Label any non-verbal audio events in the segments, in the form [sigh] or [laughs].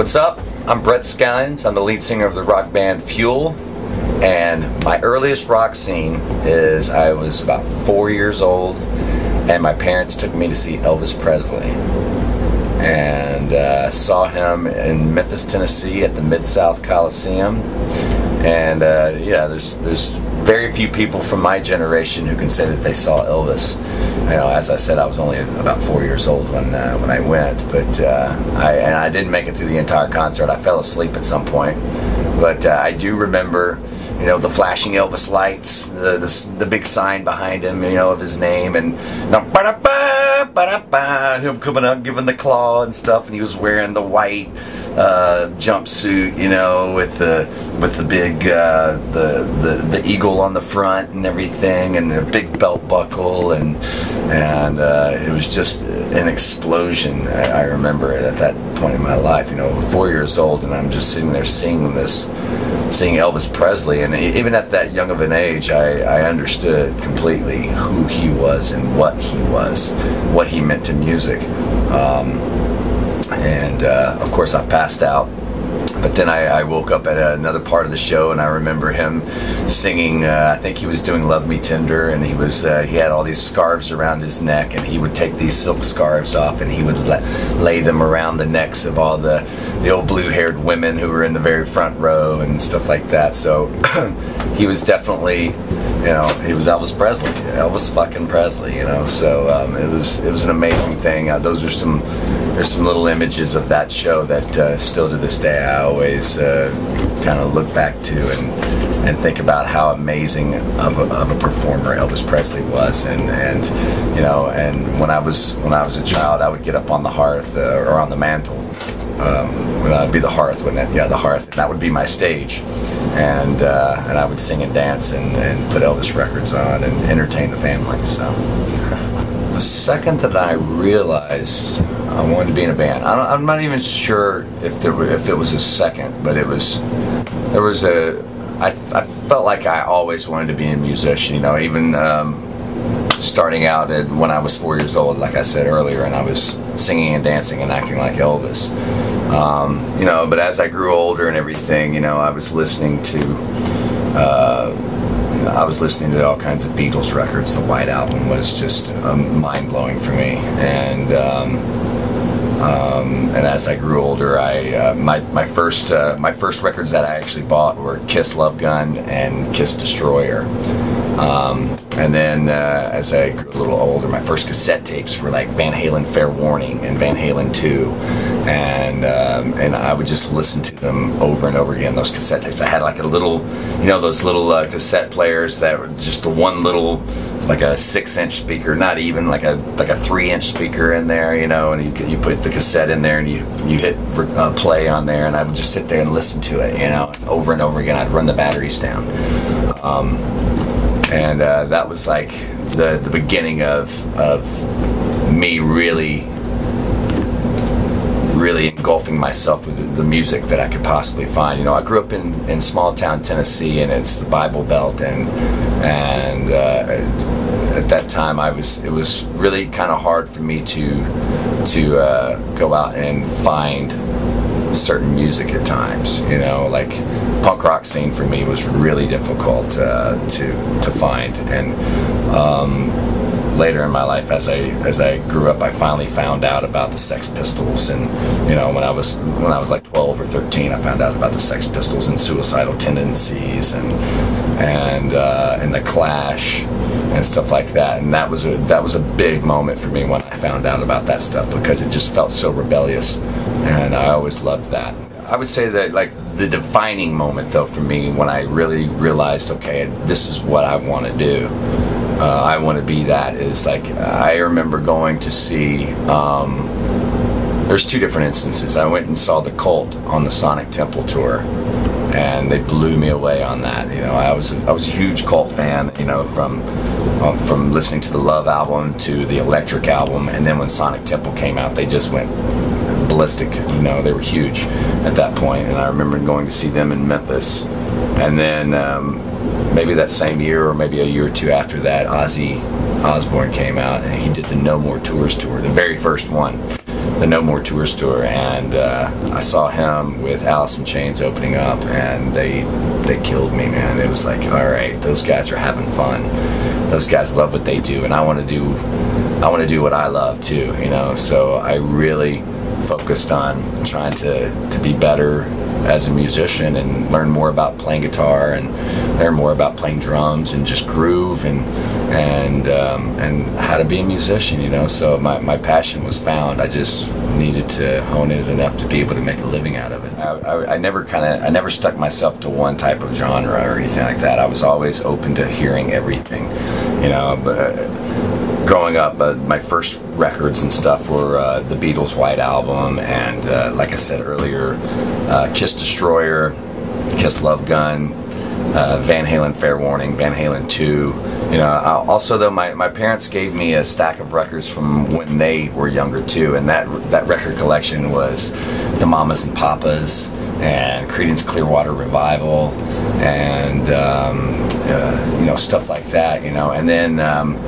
What's up? I'm Brett Scallions. I'm the lead singer of the rock band Fuel. And my earliest rock scene is I was about four years old, and my parents took me to see Elvis Presley. And uh, saw him in Memphis, Tennessee at the Mid South Coliseum. And uh, yeah, there's there's very few people from my generation who can say that they saw Elvis. You know, as I said, I was only about four years old when uh, when I went, but uh, I and I didn't make it through the entire concert. I fell asleep at some point, but uh, I do remember you know, the flashing Elvis lights, the, the, the big sign behind him, you know, of his name, and now, ba-da-ba, ba-da-ba, him coming out giving the claw and stuff, and he was wearing the white uh, jumpsuit, you know, with the with the big uh, the, the the eagle on the front and everything, and the big belt buckle, and and uh, it was just an explosion. I, I remember at that point in my life, you know, four years old, and I'm just sitting there seeing this seeing Elvis Presley, and even at that young of an age, I, I understood completely who he was and what he was, what he meant to music. Um, and uh, of course, I passed out but then I, I, woke up at another part of the show, and I remember him singing. Uh, I think he was doing "Love Me Tender," and he was uh, he had all these scarves around his neck, and he would take these silk scarves off, and he would lay them around the necks of all the the old blue-haired women who were in the very front row and stuff like that. So [clears throat] he was definitely, you know, he was Elvis Presley, Elvis fucking Presley, you know. So um, it was it was an amazing thing. Uh, those are some there's some little images of that show that uh, still to this day I always uh, kind of look back to and and think about how amazing of a, of a performer Elvis Presley was. And and you know and when I was when I was a child I would get up on the hearth uh, or on the mantle. Um, would be the hearth wouldn't it? Yeah the hearth. And that would be my stage. And uh, and I would sing and dance and, and put Elvis records on and entertain the family so. [laughs] The second that I realized I wanted to be in a band, I am not even sure if there were, if it was a second, but it was there was a I, I felt like I always wanted to be a musician. You know, even um, starting out at, when I was four years old, like I said earlier, and I was singing and dancing and acting like Elvis. Um, you know, but as I grew older and everything, you know, I was listening to. Uh, I was listening to all kinds of Beatles records. The White Album was just um, mind blowing for me, and um, um, and as I grew older, I uh, my my first uh, my first records that I actually bought were Kiss Love Gun and Kiss Destroyer. Um, and then uh, as I grew a little older, my first cassette tapes were like Van Halen Fair Warning and Van Halen 2. And, um, and I would just listen to them over and over again, those cassette tapes. I had like a little, you know, those little uh, cassette players that were just the one little, like a six inch speaker, not even like a like a three inch speaker in there, you know, and you, you put the cassette in there and you, you hit uh, play on there, and I would just sit there and listen to it, you know, over and over again. I'd run the batteries down. Um, and uh, that was like the the beginning of of me really really engulfing myself with the music that I could possibly find. You know, I grew up in, in small town Tennessee, and it's the Bible Belt, and and uh, at that time I was it was really kind of hard for me to to uh, go out and find certain music at times. You know, like punk rock scene for me was really difficult uh, to to find, and um, later in my life, as I as I grew up, I finally found out about the Sex Pistols, and you know, when I was when I was like 12 or 13, I found out about the Sex Pistols and suicidal tendencies, and and uh, and the Clash and stuff like that. And that was a that was a big moment for me when I found out about that stuff because it just felt so rebellious, and I always loved that. I would say that like the defining moment though for me when I really realized okay this is what I want to do. Uh, I want to be that is like I remember going to see. Um, there's two different instances. I went and saw the Cult on the Sonic Temple tour, and they blew me away on that. You know, I was I was a huge Cult fan. You know, from uh, from listening to the Love album to the Electric album, and then when Sonic Temple came out, they just went ballistic. You know, they were huge at that point, and I remember going to see them in Memphis, and then um, maybe that same year or maybe a year or two after that, Ozzy Osbourne came out and he did the No More Tours tour, the very first one the No More Tours tour, and uh, I saw him with Alice in Chains opening up, and they they killed me, man. It was like, all right, those guys are having fun. Those guys love what they do, and I want to do I want to do what I love too, you know. So I really focused on trying to to be better as a musician and learn more about playing guitar and learn more about playing drums and just groove and and um, and how to be a musician, you know. So my, my passion was found. I just needed to hone it enough to be able to make a living out of it. I, I, I never kind of I never stuck myself to one type of genre or anything like that. I was always open to hearing everything, you know. But growing up, uh, my first records and stuff were uh, the Beatles' White Album, and uh, like I said earlier, uh, Kiss Destroyer, Kiss Love Gun, uh, Van Halen Fair Warning, Van Halen 2. You know, also though my, my parents gave me a stack of records from when they were younger too, and that that record collection was the Mamas and Papas and Creedence Clearwater Revival and um, uh, you know stuff like that. You know, and then. Um,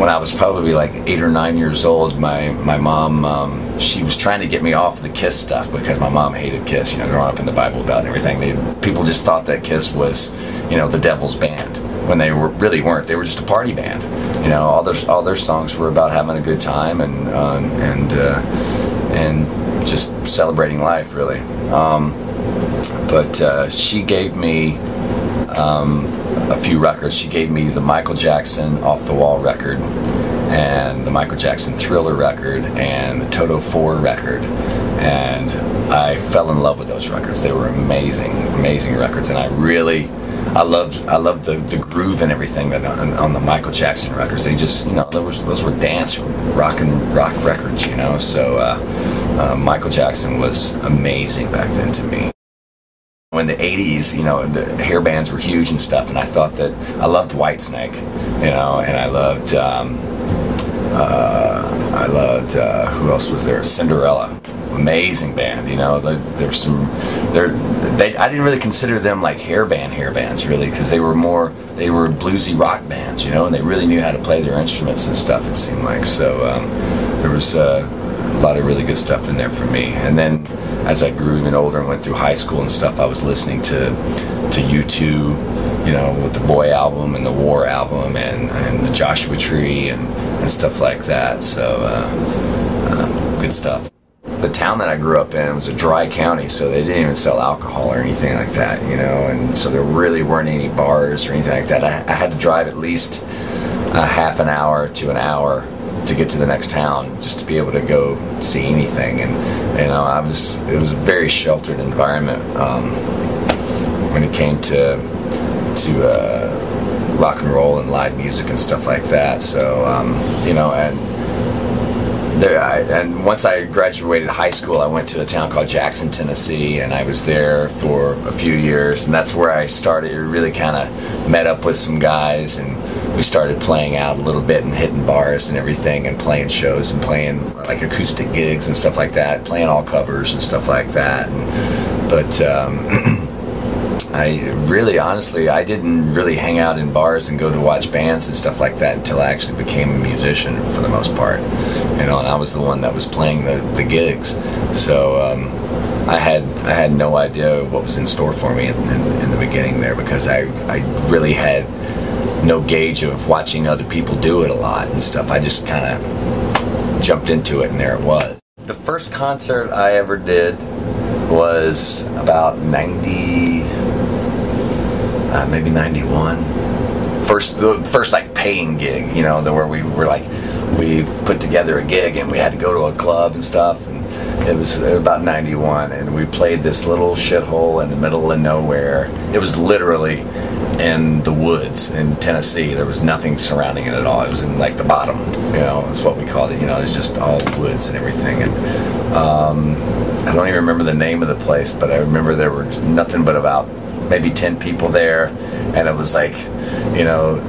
when I was probably like eight or nine years old, my my mom um, she was trying to get me off the Kiss stuff because my mom hated Kiss. You know, growing up in the Bible Belt and everything, they people just thought that Kiss was you know the devil's band when they were really weren't. They were just a party band. You know, all their all their songs were about having a good time and uh, and uh, and just celebrating life, really. Um, but uh, she gave me. Um, a few records. She gave me the Michael Jackson Off the Wall record, and the Michael Jackson Thriller record, and the Toto 4 record. And I fell in love with those records. They were amazing, amazing records, and I really. I loved I loved the, the groove and everything that on, on, the Michael Jackson records. They just you know those those were dance rock and rock records, you know. So uh, uh, Michael Jackson was amazing back then to me in the 80s, you know, the hair bands were huge and stuff, and I thought that I loved Whitesnake, you know, and I loved, um, uh, I loved, uh, who else was there? Cinderella. Amazing band, you know. There's some, there. They, I didn't really consider them like hair band hair bands really, because they were more, they were bluesy rock bands, you know, and they really knew how to play their instruments and stuff. It seemed like so. Um, there was uh, a lot of really good stuff in there for me, and then as I grew even older and went through high school and stuff, I was listening to to U2, you know, with the Boy album and the War album and, and the Joshua Tree and, and stuff like that. So, uh, uh, good stuff. The town that I grew up in was a dry county, so they didn't even sell alcohol or anything like that, you know, and so there really weren't any bars or anything like that. I, I had to drive at least a half an hour to an hour to get to the next town just to be able to go see anything. And you know I was it was a very sheltered environment um, when it came to to uh, rock and roll and live music and stuff like that. So um, you know and there I, and once I graduated high school I went to a town called Jackson Tennessee and I was there for a few years and that's where I started really kind of met up with some guys and we started playing out a little bit and hitting bars and everything and playing shows and playing like acoustic gigs and stuff like that, playing all covers and stuff like that. And, but um, [clears throat] I really, honestly, I didn't really hang out in bars and go to watch bands and stuff like that until I actually became a musician for the most part. You know, and I was the one that was playing the, the gigs. So um, I had I had no idea what was in store for me in, in, in the beginning there because I, I really had no gauge of watching other people do it a lot and stuff. I just kind of jumped into it and there it was. The first concert I ever did was about 90, uh, maybe 91. First, the first like paying gig, you know, the, where we were like, we put together a gig and we had to go to a club and stuff. And it was about 91 and we played this little shithole in the middle of nowhere. It was literally in the woods in Tennessee. There was nothing surrounding it at all. It was in like the bottom, you know, that's what we called it. You know, it was just all woods and everything. And um, I don't even remember the name of the place, but I remember there were nothing but about maybe 10 people there. And it was like, you know,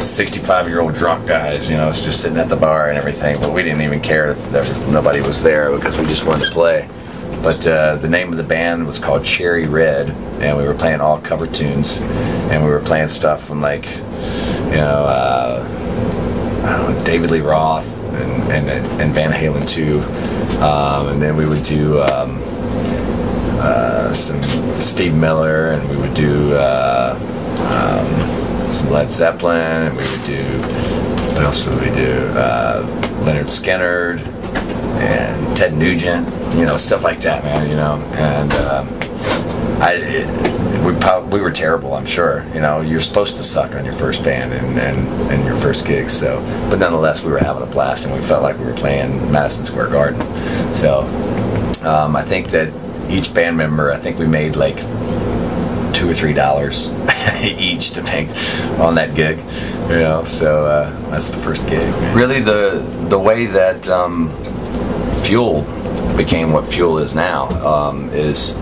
65 year old drunk guys, you know, just sitting at the bar and everything. But we didn't even care if nobody was there because we just wanted to play. But uh, the name of the band was called Cherry Red, and we were playing all cover tunes, and we were playing stuff from like, you know, uh, I don't know, David Lee Roth, and and, and Van Halen too, um, and then we would do. Um, uh, some Steve Miller, and we would do uh, um, some Led Zeppelin, and we would do what else would we do? Uh, Lynyrd Skynyrd and Ted Nugent, you know, stuff like that, man. You know, and um, I it, we we were terrible. I'm sure. You know, you're supposed to suck on your first band and, and, and your first gig. So, but nonetheless, we were having a blast, and we felt like we were playing Madison Square Garden. So, um, I think that each band member, I think we made like two or three dollars [laughs] each to make on that gig. You know, so uh, that's the first gig. Really, the the way that um, Fuel became what Fuel is now um, is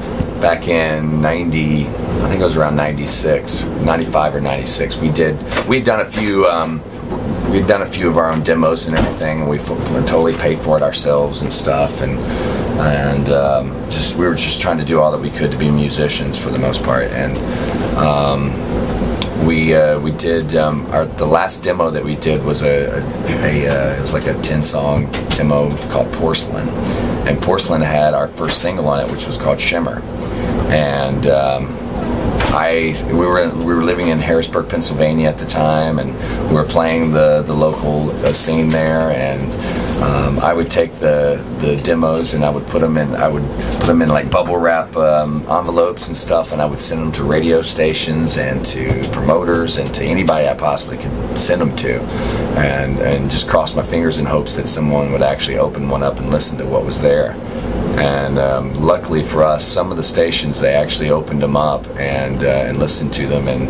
back in 90 i think it was around 96 95 or 96 we did we'd done a few um, we'd done a few of our own demos and everything and we totally paid for it ourselves and stuff and and um, just we were just trying to do all that we could to be musicians for the most part. And um, we uh, we did um, our the last demo that we did was a, a, a uh, it was like a 10 song demo called porcelain. And porcelain had our first single on it which was called shimmer. And um, I we were we were living in Harrisburg, Pennsylvania at the time, and we were playing the the local uh, scene there. And um, I would take the the demos and I would put them in I would put them in like bubble wrap um, envelopes and stuff, and I would send them to radio stations and to promoters and to anybody I possibly could send them to, and and just cross my fingers in hopes that someone would actually open one up and listen to what was there. And um, luckily for us, some of the stations they actually opened them up and uh, and listened to them, and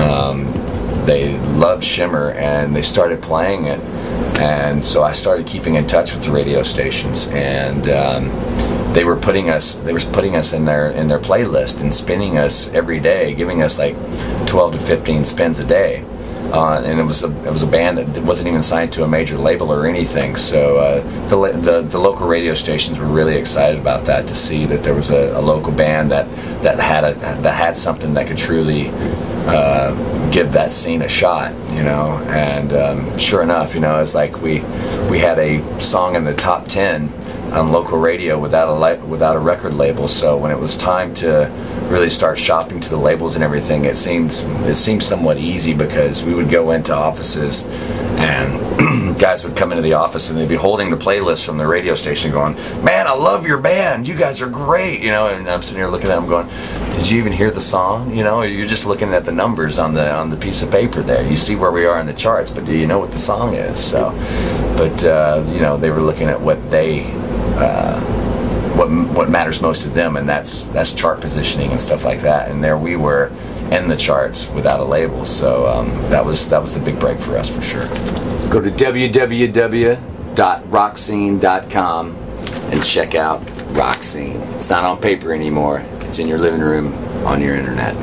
um, they loved Shimmer, and they started playing it, and so I started keeping in touch with the radio stations, and um, they were putting us they were putting us in their in their playlist and spinning us every day, giving us like 12 to 15 spins a day uh, and it was a it was a band that wasn't even signed to a major label or anything. So uh, the, the, the local radio stations were really excited about that to see that there was a, a local band that that had a that had something that could truly uh, give that scene a shot, you know. And um, sure enough, you know, it's like we we had a song in the top ten on local radio without a li- without a record label. So when it was time to really start shopping to the labels and everything, it seemed it seemed somewhat easy because we would go into offices and [clears throat] guys would come into the office and they'd be holding the playlist from the radio station, going, "Man, I love your band. You guys are great," you know. And I'm sitting here looking at them, going, "Did you even hear the song? You know, you're just looking at the numbers on the on the piece of paper there. You see where we are in the charts, but do you know what the song is?" So, but uh, you know, they were looking at what they uh, what what matters most to them, and that's that's chart positioning and stuff like that. And there we were in the charts without a label, so um, that was that was the big break for us for sure. Go to www.rockscene.com and check out Rock Scene. It's not on paper anymore. It's in your living room on your internet.